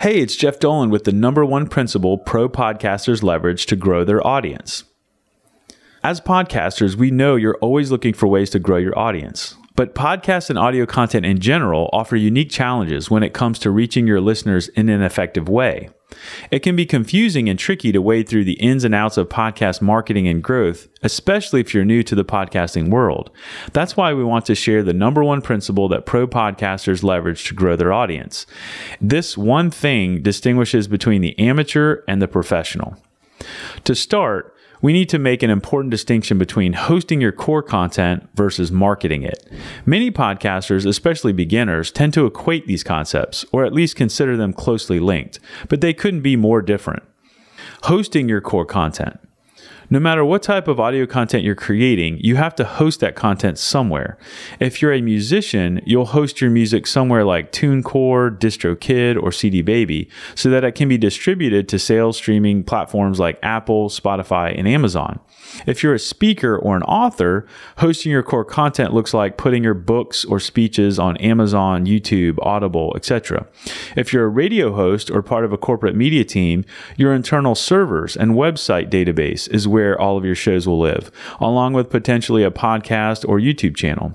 Hey, it's Jeff Dolan with the number one principle pro podcasters leverage to grow their audience. As podcasters, we know you're always looking for ways to grow your audience. But podcasts and audio content in general offer unique challenges when it comes to reaching your listeners in an effective way. It can be confusing and tricky to wade through the ins and outs of podcast marketing and growth, especially if you're new to the podcasting world. That's why we want to share the number one principle that pro podcasters leverage to grow their audience. This one thing distinguishes between the amateur and the professional. To start, we need to make an important distinction between hosting your core content versus marketing it. Many podcasters, especially beginners, tend to equate these concepts, or at least consider them closely linked, but they couldn't be more different. Hosting your core content. No matter what type of audio content you're creating, you have to host that content somewhere. If you're a musician, you'll host your music somewhere like TuneCore, DistroKid, or CD Baby so that it can be distributed to sales streaming platforms like Apple, Spotify, and Amazon. If you're a speaker or an author, hosting your core content looks like putting your books or speeches on Amazon, YouTube, Audible, etc. If you're a radio host or part of a corporate media team, your internal servers and website database is where all of your shows will live, along with potentially a podcast or YouTube channel.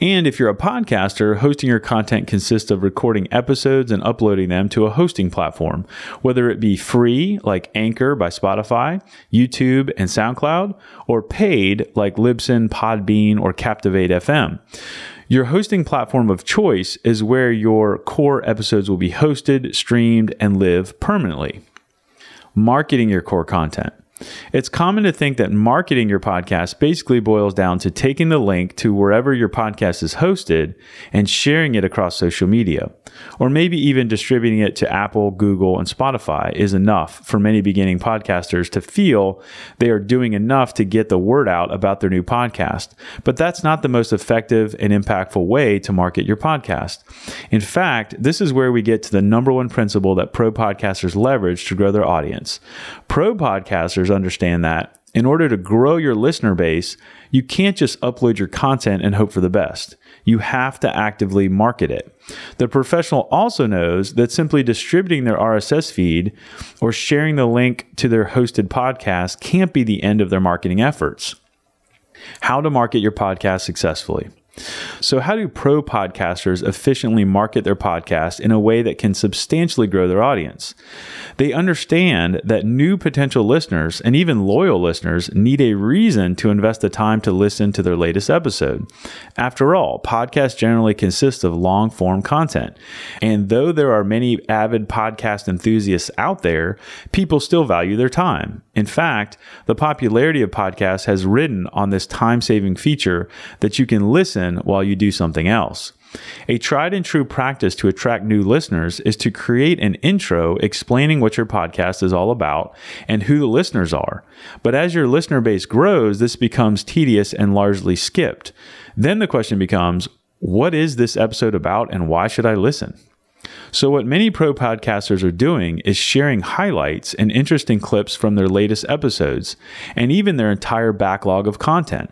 And if you're a podcaster, hosting your content consists of recording episodes and uploading them to a hosting platform, whether it be free, like Anchor by Spotify, YouTube, and SoundCloud, or paid, like Libsyn, Podbean, or Captivate FM. Your hosting platform of choice is where your core episodes will be hosted, streamed, and live permanently. Marketing your core content. It's common to think that marketing your podcast basically boils down to taking the link to wherever your podcast is hosted and sharing it across social media or maybe even distributing it to Apple, Google, and Spotify is enough for many beginning podcasters to feel they are doing enough to get the word out about their new podcast. But that's not the most effective and impactful way to market your podcast. In fact, this is where we get to the number one principle that pro podcasters leverage to grow their audience. Pro podcasters understand that in order to grow your listener base, you can't just upload your content and hope for the best. You have to actively market it. The professional also knows that simply distributing their RSS feed or sharing the link to their hosted podcast can't be the end of their marketing efforts. How to market your podcast successfully. So, how do pro podcasters efficiently market their podcast in a way that can substantially grow their audience? They understand that new potential listeners and even loyal listeners need a reason to invest the time to listen to their latest episode. After all, podcasts generally consist of long form content. And though there are many avid podcast enthusiasts out there, people still value their time. In fact, the popularity of podcasts has ridden on this time saving feature that you can listen while you do something else. A tried and true practice to attract new listeners is to create an intro explaining what your podcast is all about and who the listeners are. But as your listener base grows, this becomes tedious and largely skipped. Then the question becomes, what is this episode about and why should I listen? So, what many pro podcasters are doing is sharing highlights and interesting clips from their latest episodes and even their entire backlog of content.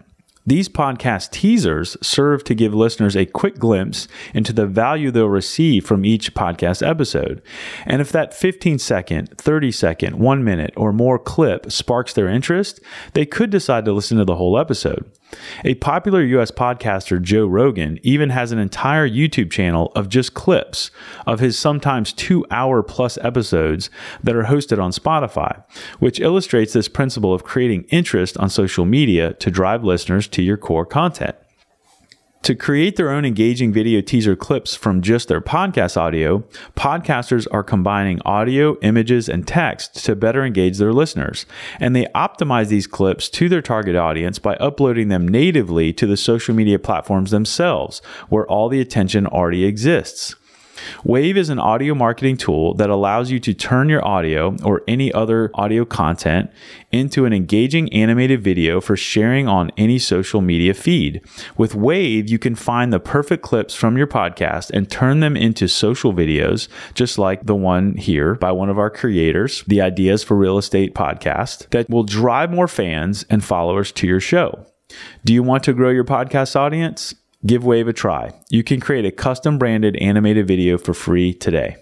These podcast teasers serve to give listeners a quick glimpse into the value they'll receive from each podcast episode. And if that 15 second, 30 second, one minute, or more clip sparks their interest, they could decide to listen to the whole episode. A popular US podcaster, Joe Rogan, even has an entire YouTube channel of just clips of his sometimes two hour plus episodes that are hosted on Spotify, which illustrates this principle of creating interest on social media to drive listeners to your core content. To create their own engaging video teaser clips from just their podcast audio, podcasters are combining audio, images, and text to better engage their listeners. And they optimize these clips to their target audience by uploading them natively to the social media platforms themselves, where all the attention already exists. Wavve is an audio marketing tool that allows you to turn your audio or any other audio content into an engaging animated video for sharing on any social media feed. With Wavve, you can find the perfect clips from your podcast and turn them into social videos, just like the one here by one of our creators, the Ideas for Real Estate podcast, that will drive more fans and followers to your show. Do you want to grow your podcast audience? Give Wavve a try. You can create a custom branded animated video for free today.